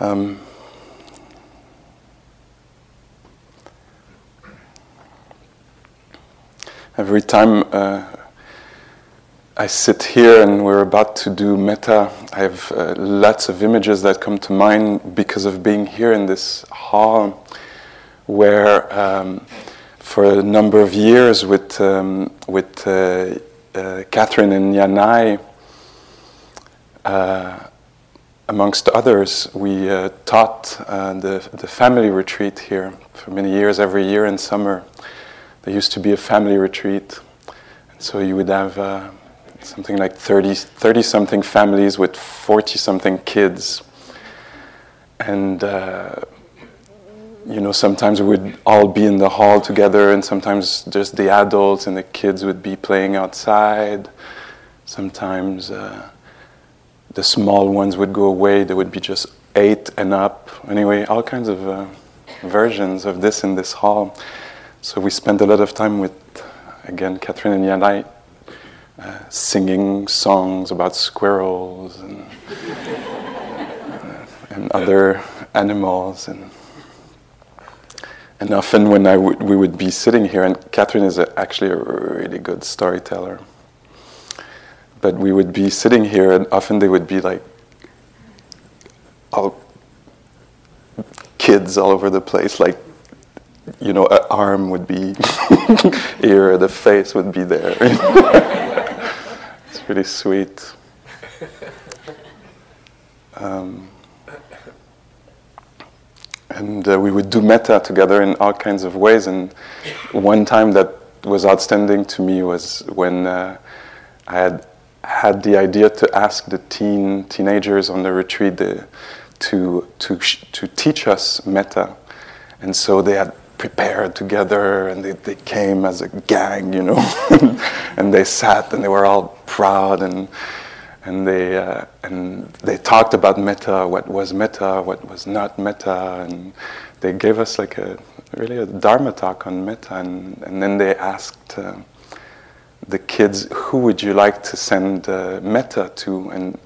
Um, every time uh, I sit here and we're about to do metta, I have uh, lots of images that come to mind because of being here in this hall where um, for a number of years with, um, with uh, uh Catherine and Yanai, uh, amongst others, we uh, taught uh, the, the family retreat here for many years, every year in summer. There used to be a family retreat. And so you would have uh, something like 30, 30 something families with 40 something kids. And, uh, you know, sometimes we would all be in the hall together, and sometimes just the adults and the kids would be playing outside. Sometimes uh, the small ones would go away, there would be just eight and up. Anyway, all kinds of uh, versions of this in this hall. So we spent a lot of time with, again, Catherine and Yanai, uh, singing songs about squirrels and, uh, and other animals. And, and often when I w- we would be sitting here, and Catherine is a, actually a really good storyteller but we would be sitting here, and often they would be like all kids all over the place, like you know, an arm would be here, the face would be there. it's really sweet. Um, and uh, we would do metta together in all kinds of ways. And one time that was outstanding to me was when uh, I had had the idea to ask the teen teenagers on the retreat the, to to to teach us metta, and so they had prepared together and they, they came as a gang, you know, and they sat and they were all proud and and they uh, and they talked about metta, what was metta, what was not metta, and they gave us like a really a dharma talk on metta, and, and then they asked. Uh, the kids, who would you like to send uh, metta to? And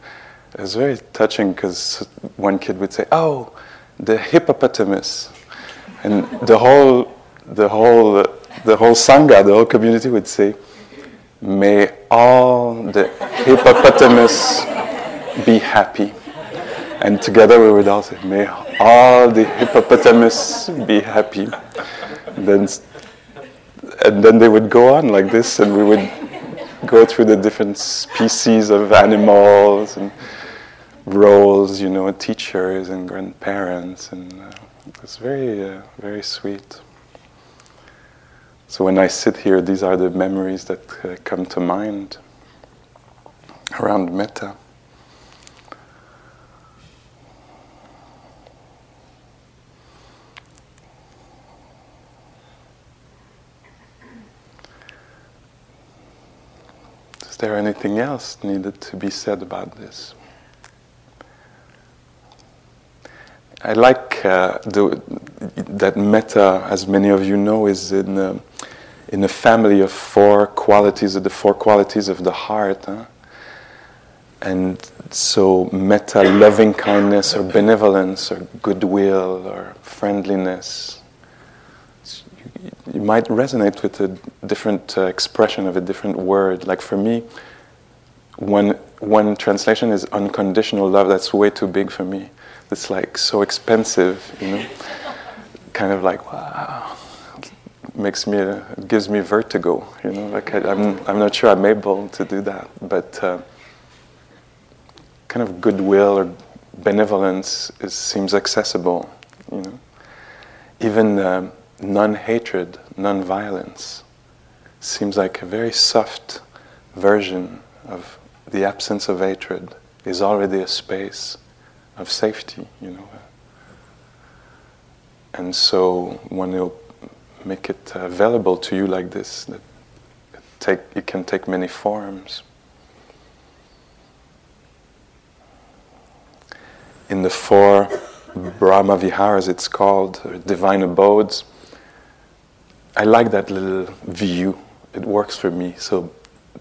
it was very touching because one kid would say, "Oh, the hippopotamus," and the whole, the whole, the whole sangha, the whole community would say, "May all the hippopotamus be happy." And together we would all say, "May all the hippopotamus be happy." Then and then they would go on like this, and we would go through the different species of animals and roles, you know, teachers and grandparents, and uh, it's very, uh, very sweet. So when I sit here, these are the memories that uh, come to mind around metta. There anything else needed to be said about this? I like uh, the, that metta, as many of you know, is in a, in a family of four qualities, of the four qualities of the heart. Huh? And so, metta, loving kindness, or benevolence, or goodwill, or friendliness, you might resonate with a different uh, expression of a different word. Like for me, one, one translation is unconditional love. That's way too big for me. It's like so expensive, you know? kind of like, wow. Makes me, gives me vertigo, you know? Like I, am I'm, I'm not sure I'm able to do that. But uh, kind of goodwill or benevolence is, seems accessible, you know? Even um, non hatred, non violence seems like a very soft version of the absence of hatred is already a space of safety, you know. And so when you make it available to you like this, that it, take, it can take many forms. In the four Brahma Viharas, it's called, divine abodes. I like that little view. It works for me. So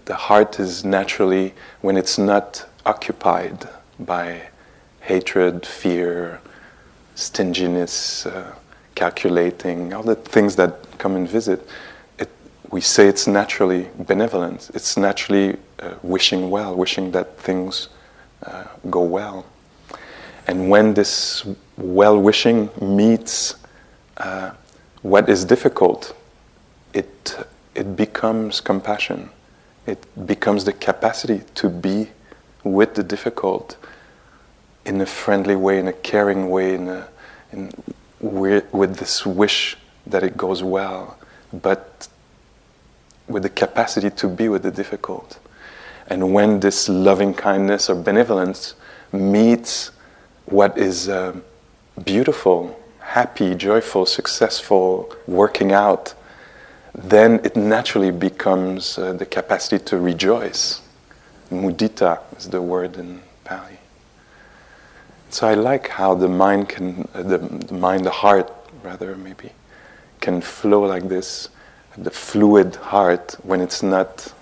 the heart is naturally, when it's not occupied by hatred, fear, stinginess, uh, calculating, all the things that come and visit, it, we say it's naturally benevolent. It's naturally uh, wishing well, wishing that things uh, go well. And when this well wishing meets uh, what is difficult, it, it becomes compassion. It becomes the capacity to be with the difficult in a friendly way, in a caring way, in, a, in with, this wish that it goes well, but with the capacity to be with the difficult. And when this loving kindness or benevolence meets what is uh, beautiful, happy, joyful, successful, working out, then it naturally becomes uh, the capacity to rejoice. Mudita is the word in Pali. So I like how the mind can, uh, the, the mind, the heart, rather maybe, can flow like this, the fluid heart when it's not,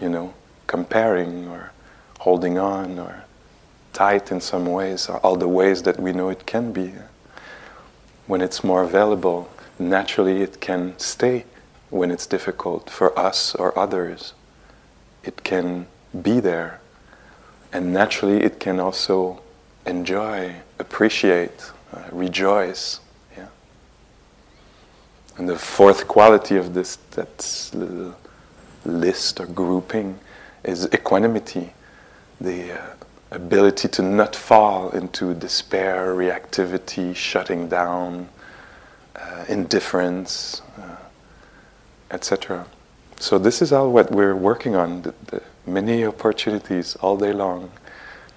you know, comparing or holding on or tight in some ways, or all the ways that we know it can be. When it's more available, naturally it can stay when it's difficult for us or others. It can be there, and naturally it can also enjoy, appreciate, uh, rejoice. Yeah. And the fourth quality of this that little list or grouping is equanimity, the uh, ability to not fall into despair, reactivity, shutting down, uh, indifference, uh, etc. So this is all what we're working on. The, the many opportunities all day long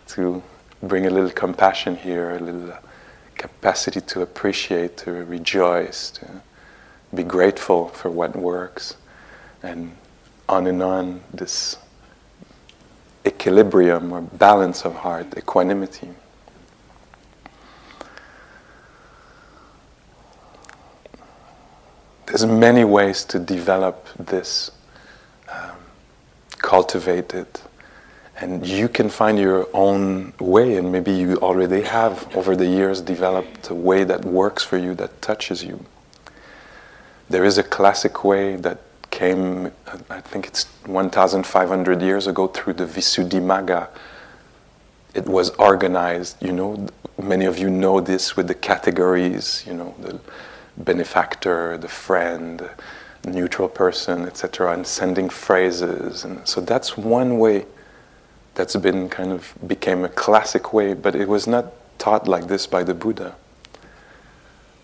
to bring a little compassion here, a little capacity to appreciate, to rejoice, to be grateful for what works, and on and on this equilibrium or balance of heart, equanimity. There's many ways to develop this, um, cultivate it, and you can find your own way and maybe you already have over the years developed a way that works for you that touches you. There is a classic way that came i think it's 1500 years ago through the visuddhimagga it was organized you know many of you know this with the categories you know the benefactor the friend neutral person etc and sending phrases and so that's one way that's been kind of became a classic way, but it was not taught like this by the Buddha.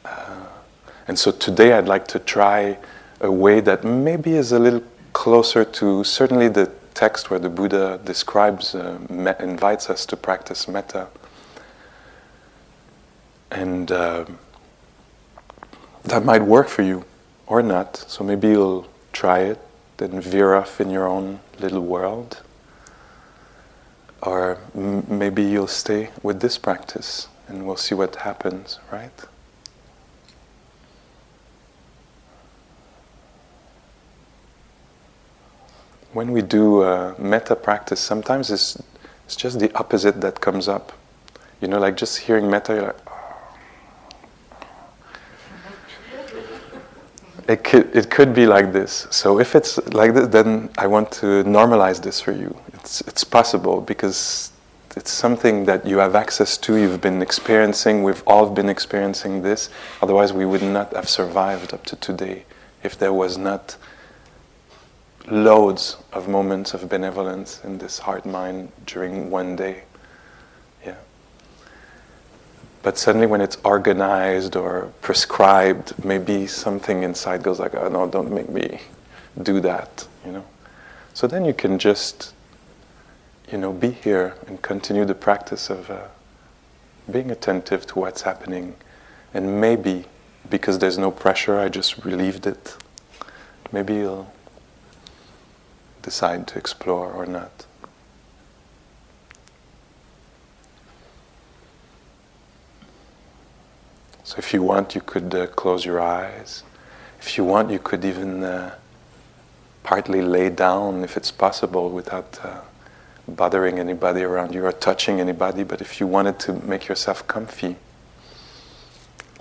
Uh, and so today I'd like to try a way that maybe is a little closer to certainly the text where the Buddha describes, uh, me- invites us to practice metta. And uh, that might work for you or not. So maybe you'll try it, then veer off in your own little world or m- maybe you'll stay with this practice and we'll see what happens, right? When we do uh, metta practice, sometimes it's, it's just the opposite that comes up. You know, like just hearing metta, you're like, it could, it could be like this. So if it's like this, then I want to normalize this for you. It's, it's possible because it's something that you have access to, you've been experiencing, we've all been experiencing this. Otherwise, we would not have survived up to today if there was not loads of moments of benevolence in this heart mind during one day. But suddenly, when it's organized or prescribed, maybe something inside goes like, "Oh no, don't make me do that," you know. So then you can just you know, be here and continue the practice of uh, being attentive to what's happening. And maybe, because there's no pressure, I just relieved it. Maybe you'll decide to explore or not. So, if you want, you could uh, close your eyes. If you want, you could even uh, partly lay down if it's possible without uh, bothering anybody around you or touching anybody. But if you wanted to make yourself comfy,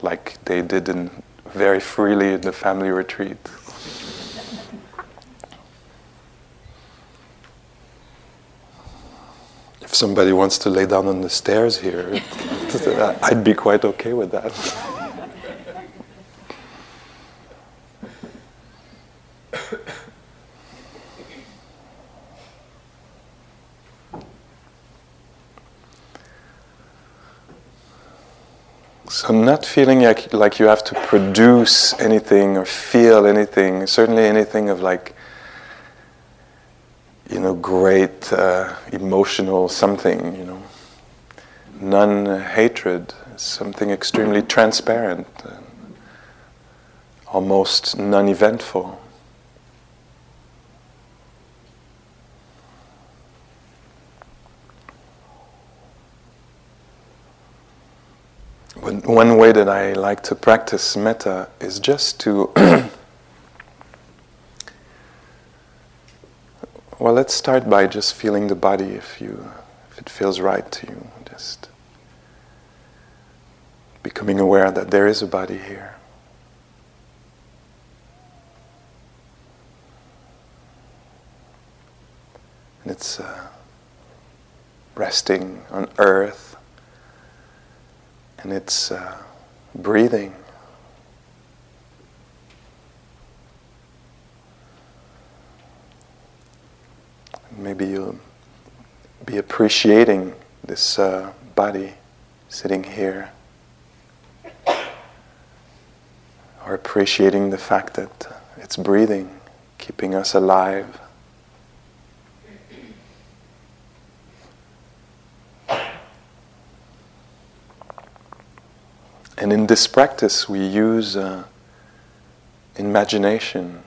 like they did in, very freely in the family retreat. If somebody wants to lay down on the stairs here, I'd be quite okay with that. So, not feeling like, like you have to produce anything or feel anything, certainly anything of like, know, great uh, emotional something, you know. Non hatred, something extremely transparent, almost non eventful. one way that I like to practice metta is just to. well, let's start by just feeling the body if you, if it feels right to you. Just becoming aware that there is a body here. And it's uh, resting on earth and it's uh, breathing. Maybe you'll be appreciating this uh, body sitting here, or appreciating the fact that it's breathing, keeping us alive. And in this practice, we use uh, imagination.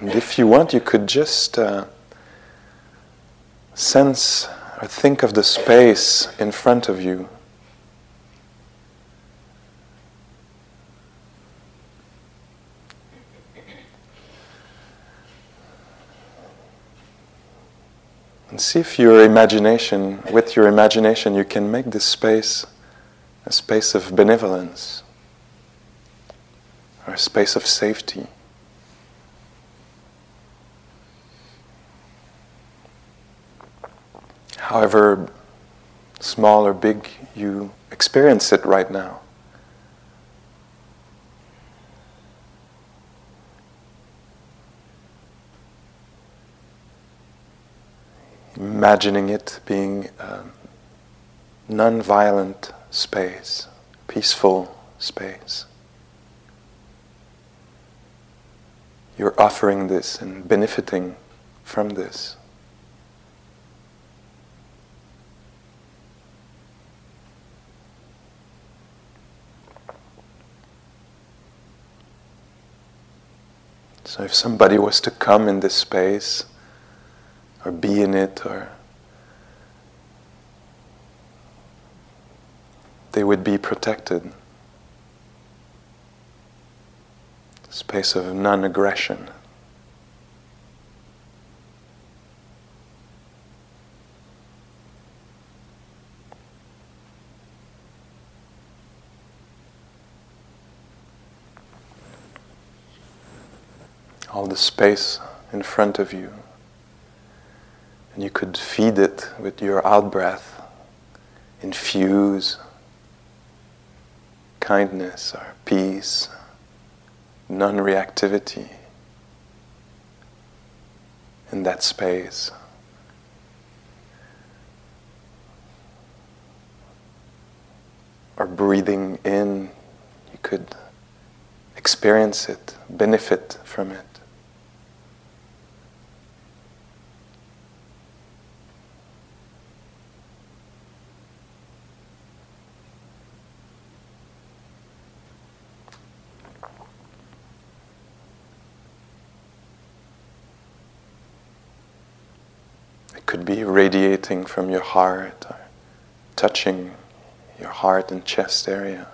And if you want, you could just uh, sense or think of the space in front of you. And see if your imagination, with your imagination, you can make this space a space of benevolence or a space of safety. However small or big you experience it right now. imagining it being a non-violent space, peaceful space. You're offering this and benefiting from this. So if somebody was to come in this space or be in it or they would be protected. Space of non aggression. All the space in front of you. And you could feed it with your out breath, infuse kindness or peace, non reactivity in that space. Or breathing in, you could experience it, benefit from it. It could be radiating from your heart touching your heart and chest area.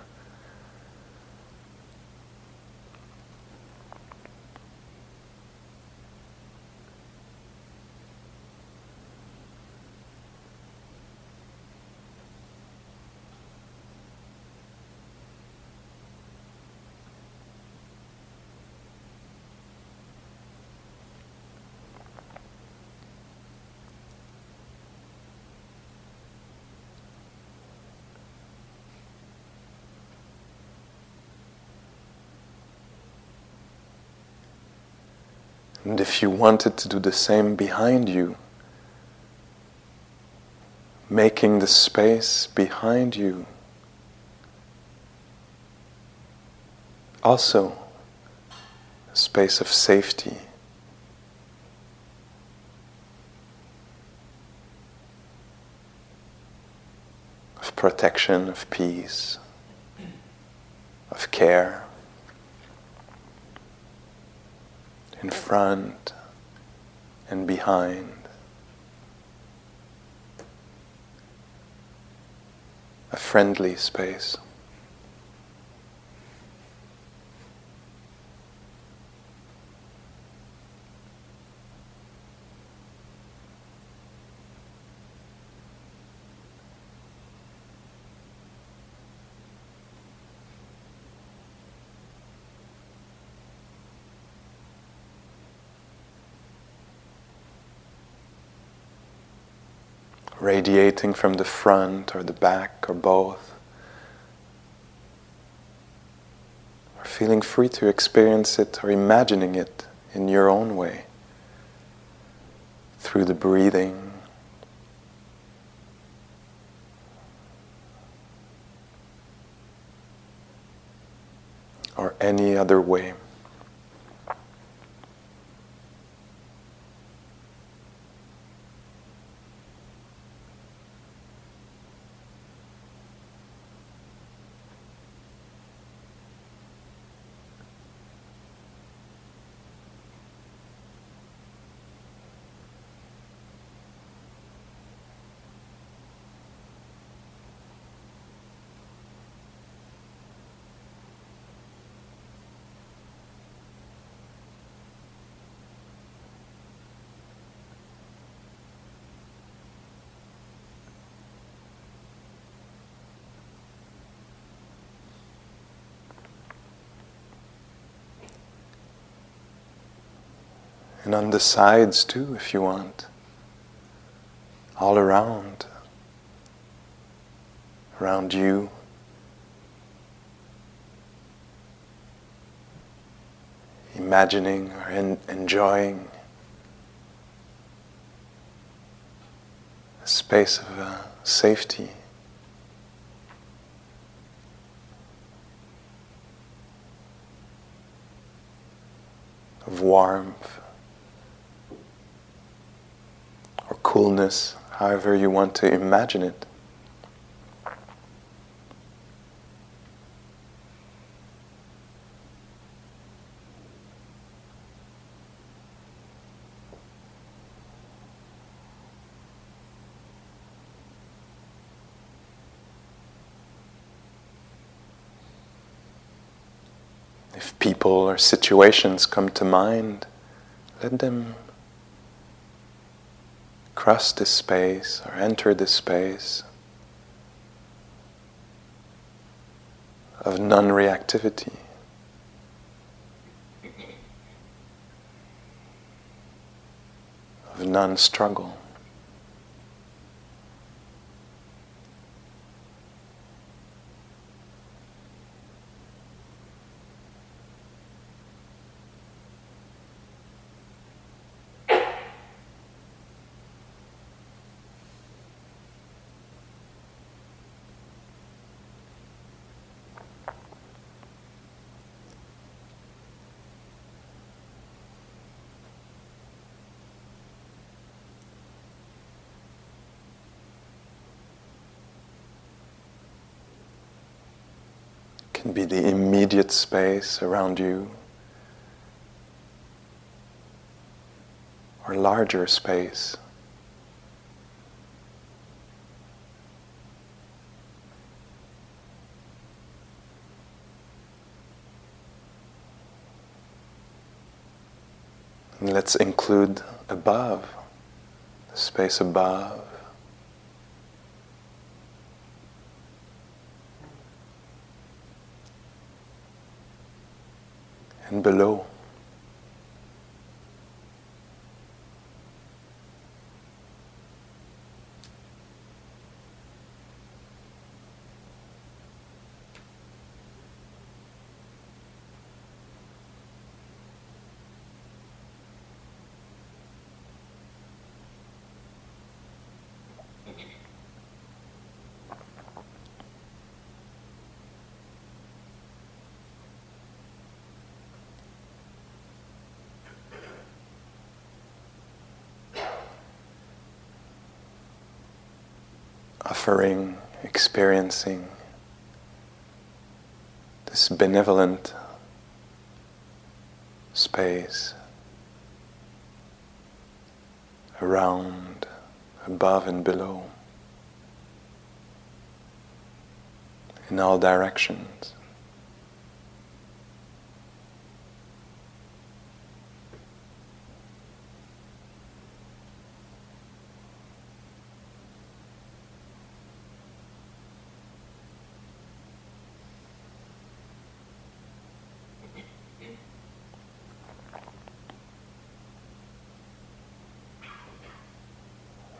And if you wanted to do the same behind you, making the space behind you also a space of safety. Of protection, of peace, of care. In front and behind. A friendly space. Radiating from the front or the back or both. Or feeling free to experience it or imagining it in your own way through the breathing. Or any other way. And on the sides too, if you want. All around. Around you. Imagining or en- enjoying a space of uh, safety. Of warmth. Coolness, however you want to imagine it. If people or situations come to mind, let them cross this space or enter this space of non reactivity. Of non struggle. Can be the immediate space around you or larger space. And let's include above, the space above. And below. Offering, experiencing this benevolent space around, above, and below, in all directions.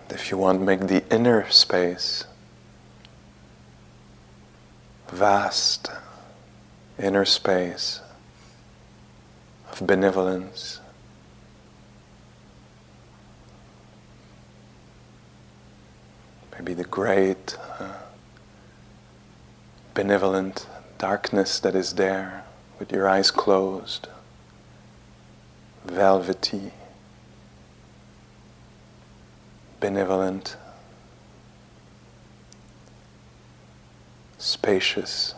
If you want, make the inner space vast inner space of benevolence. Maybe the great uh, benevolent darkness that is there with your eyes closed, velvety benevolent, spacious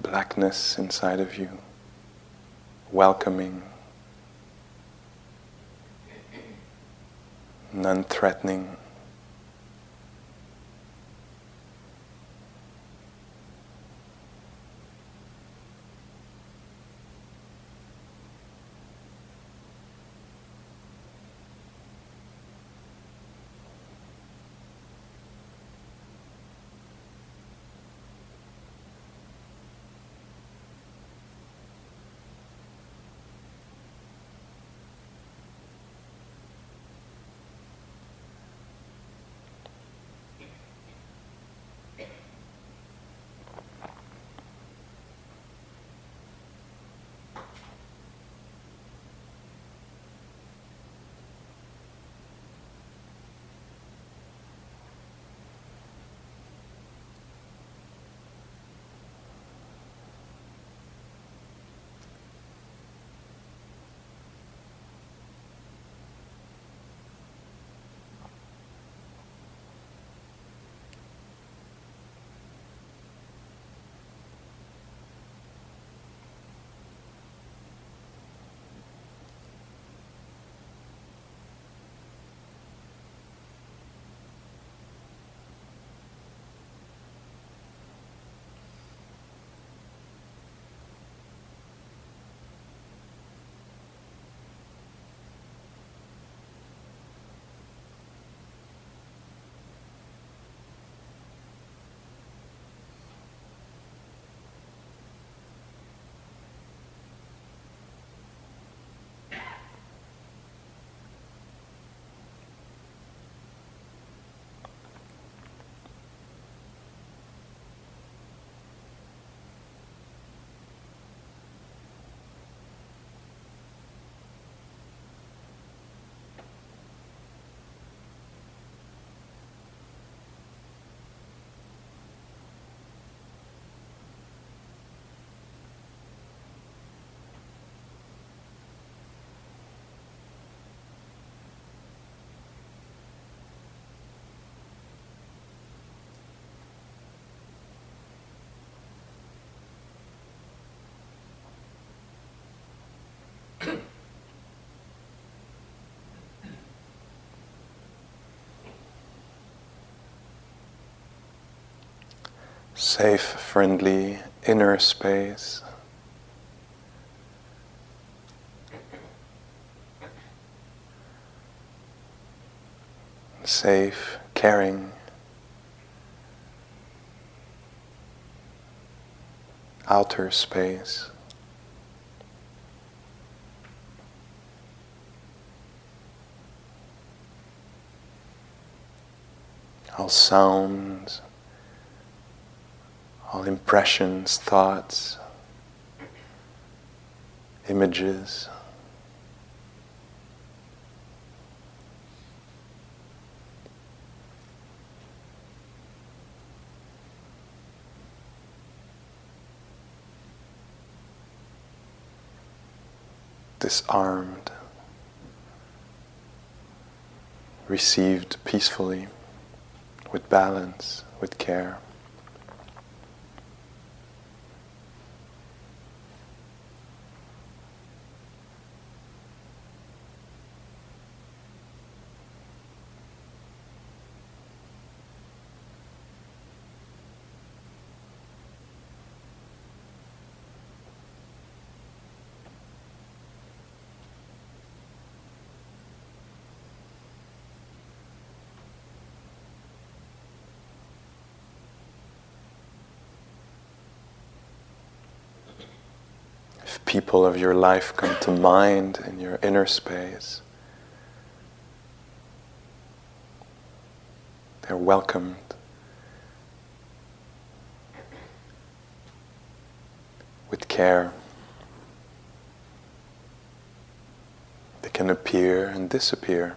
blackness inside of you, welcoming, non threatening. Safe, friendly inner space. Safe, caring, outer space. All sounds, all impressions, thoughts, images. disarmed, received peacefully, with balance, with care. If people of your life come to mind in your inner space, they're welcomed. With care, they can appear and disappear.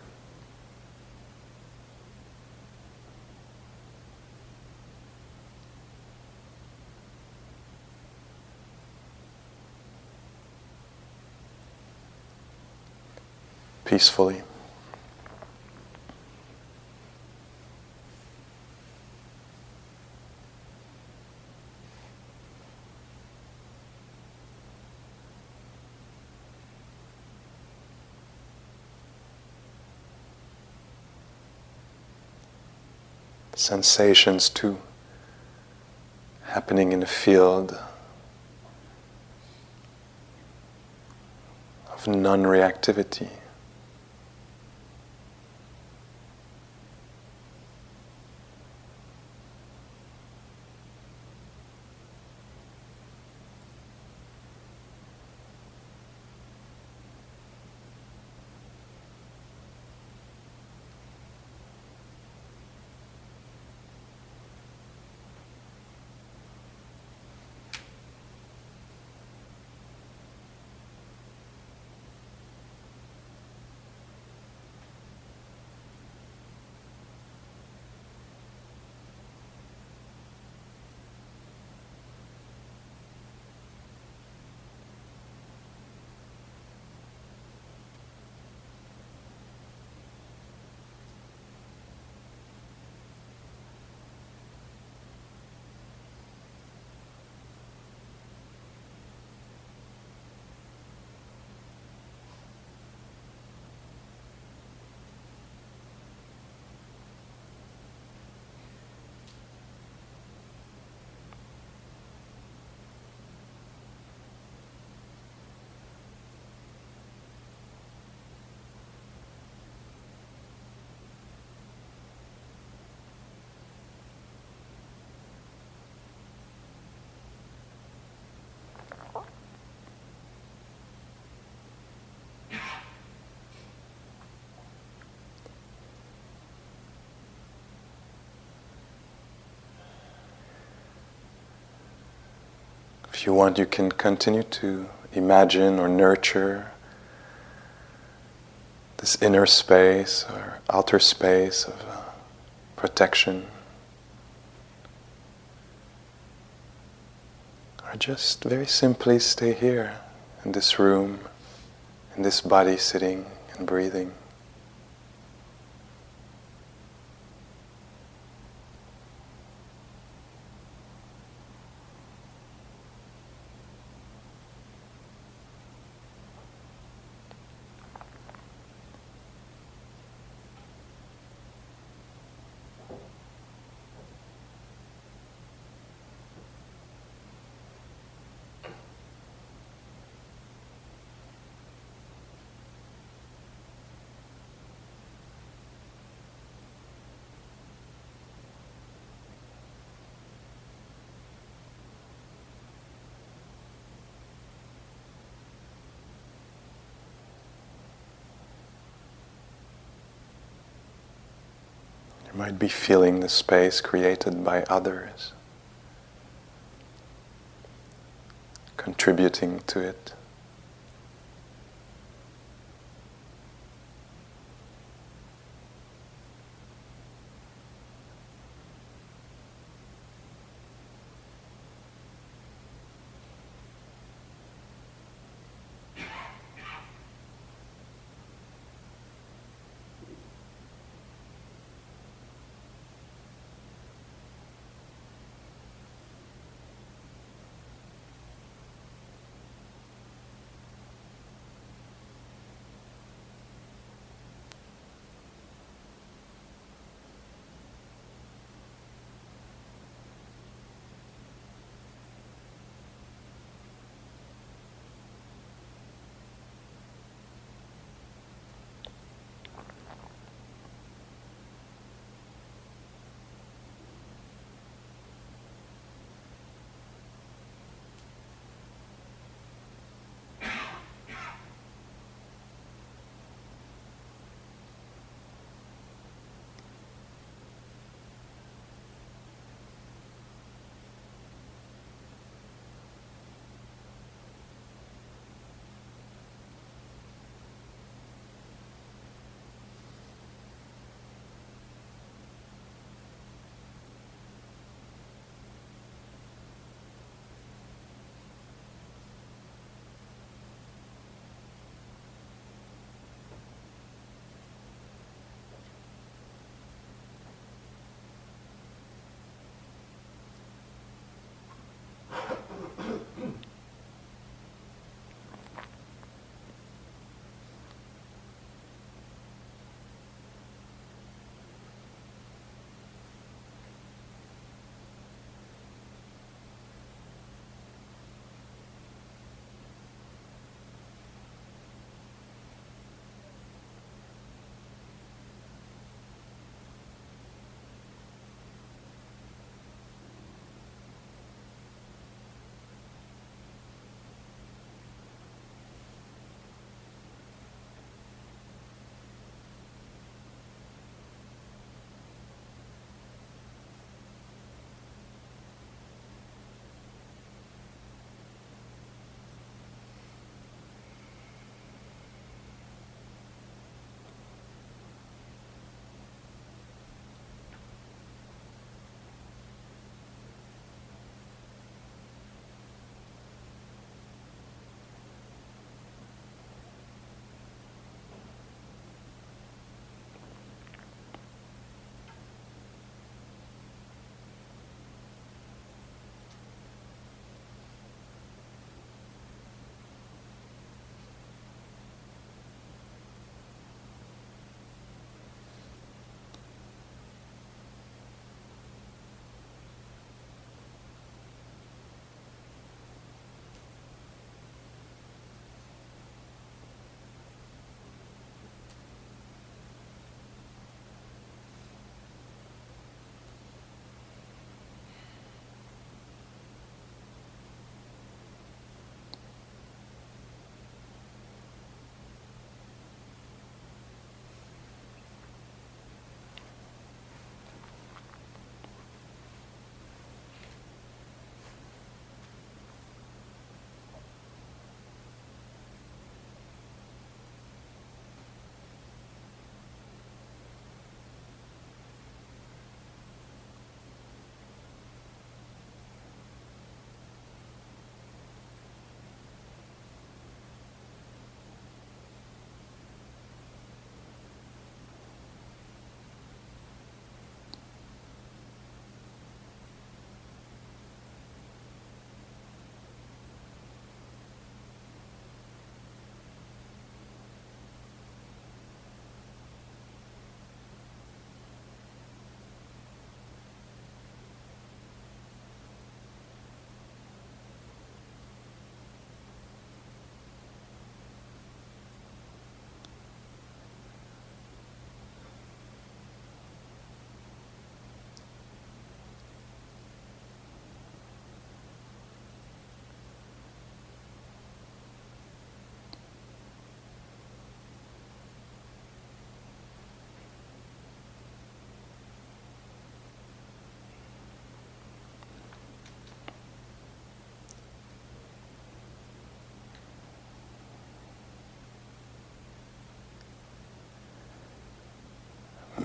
Peacefully. Sensations too happening in a field of non reactivity. If you want, you can continue to imagine or nurture this inner space or outer space of uh, protection. Or just very simply stay here in this room, in this body sitting and breathing. Might be feeling the space created by others, contributing to it.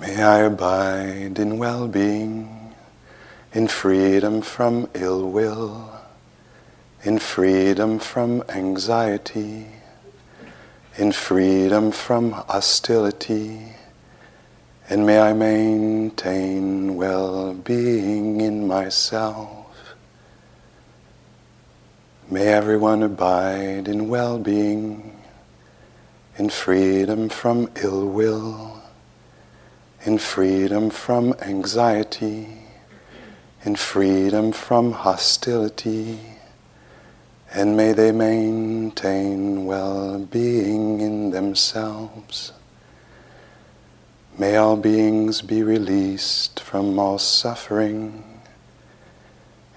May I abide in well being, in freedom from ill will, in freedom from anxiety, in freedom from hostility, and may I maintain well being in myself. May everyone abide in well being, in freedom from ill will, in freedom from anxiety, in freedom from hostility, and may they maintain well being in themselves. May all beings be released from all suffering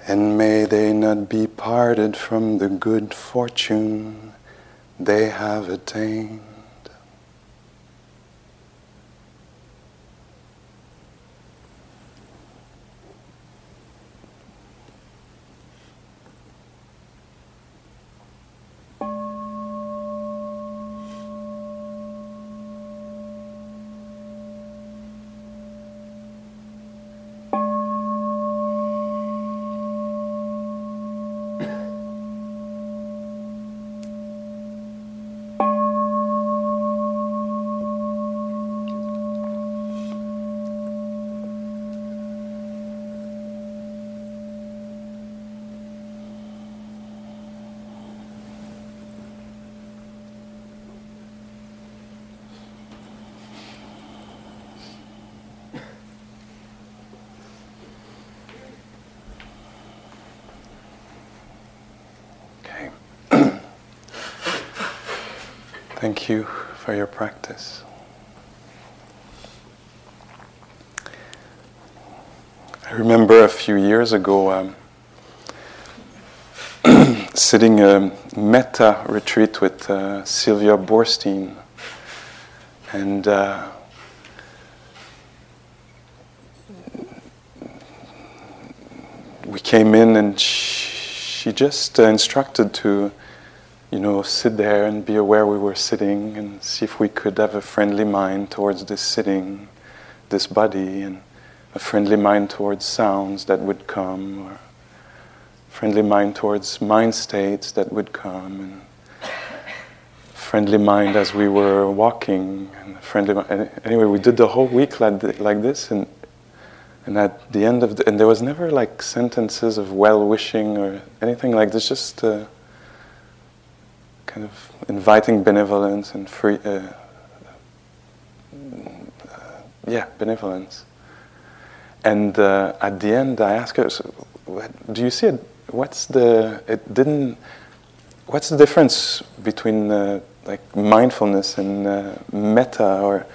and may they not be parted from the good fortune they have attained. Thank you for your practice. I remember a few years ago um, sitting a metta retreat with uh, Sylvia Boorstein, and uh, we came in, and she just uh, instructed to you know, sit there and be aware we were sitting and see if we could have a friendly mind towards this sitting, this body, and a friendly mind towards sounds that would come, or friendly mind towards mind states that would come, and friendly mind as we were walking, and friendly. Mind. Anyway, we did the whole week like, like this, and and at the end of the, and there was never like sentences of well wishing or anything like this, just. Uh, kind of inviting benevolence and free, uh, uh, yeah, benevolence. And uh, at the end, I asked her, so "Do you see it? What's the? It didn't. What's the difference between uh, like mindfulness and uh, metta, or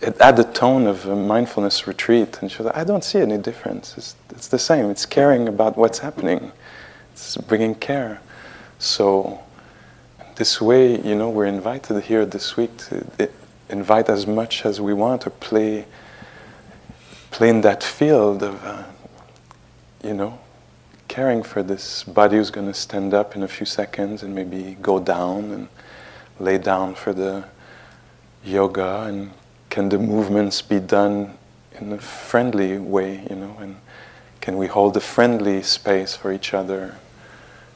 it had the tone of a mindfulness retreat?" And she was "I don't see any difference. It's, it's the same. It's caring about what's happening. It's bringing care." So this way, you know, we're invited here this week to invite as much as we want to play, play in that field of, uh, you know, caring for this body who's going to stand up in a few seconds and maybe go down and lay down for the yoga and can the movements be done in a friendly way, you know, and can we hold a friendly space for each other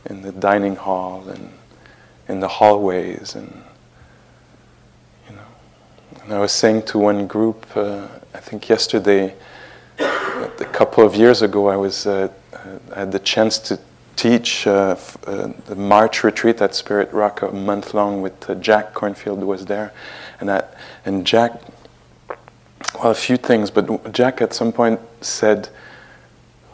in the dining hall and in the hallways and you know. And I was saying to one group uh, I think yesterday a couple of years ago I was uh, I had the chance to teach uh, uh the March retreat at Spirit Rock a month long with uh, Jack Kornfield was there. And that and Jack well a few things but Jack at some point said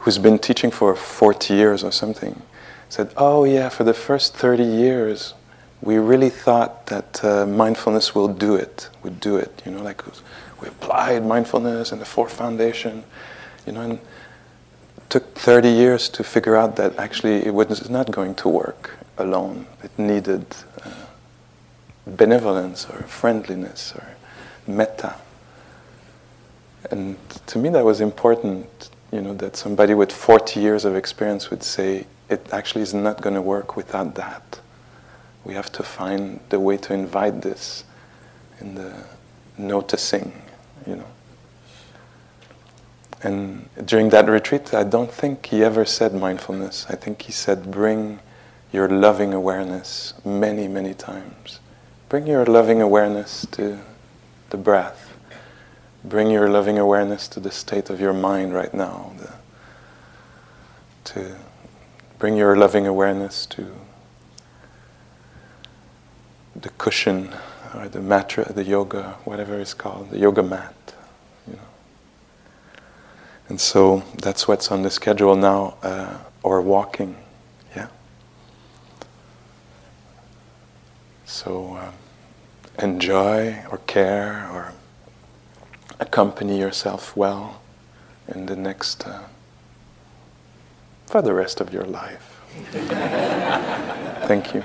who's been teaching for 40 years or something said, Oh, yeah, for the first 30 years, we really thought that uh, mindfulness will do it, would do it. You know, like we applied mindfulness and the fourth foundation, you know, and it took 30 years to figure out that actually it was not going to work alone. It needed uh, benevolence or friendliness or metta. And to me, that was important, you know, that somebody with 40 years of experience would say, it actually is not going to work without that. We have to find the way to invite this in the noticing, you know. and during that retreat, I don't think he ever said mindfulness. I think he said, bring your loving awareness many, many times. Bring your loving awareness to the breath. Bring your loving awareness to the state of your mind right now. The, to bring your loving awareness to the cushion or the matra, the yoga, whatever it's called, the yoga mat. You know. And so that's what's on the schedule now, uh, or walking. Yeah. So um, enjoy or care or accompany yourself well in the next, uh, for the rest of your life. Thank you.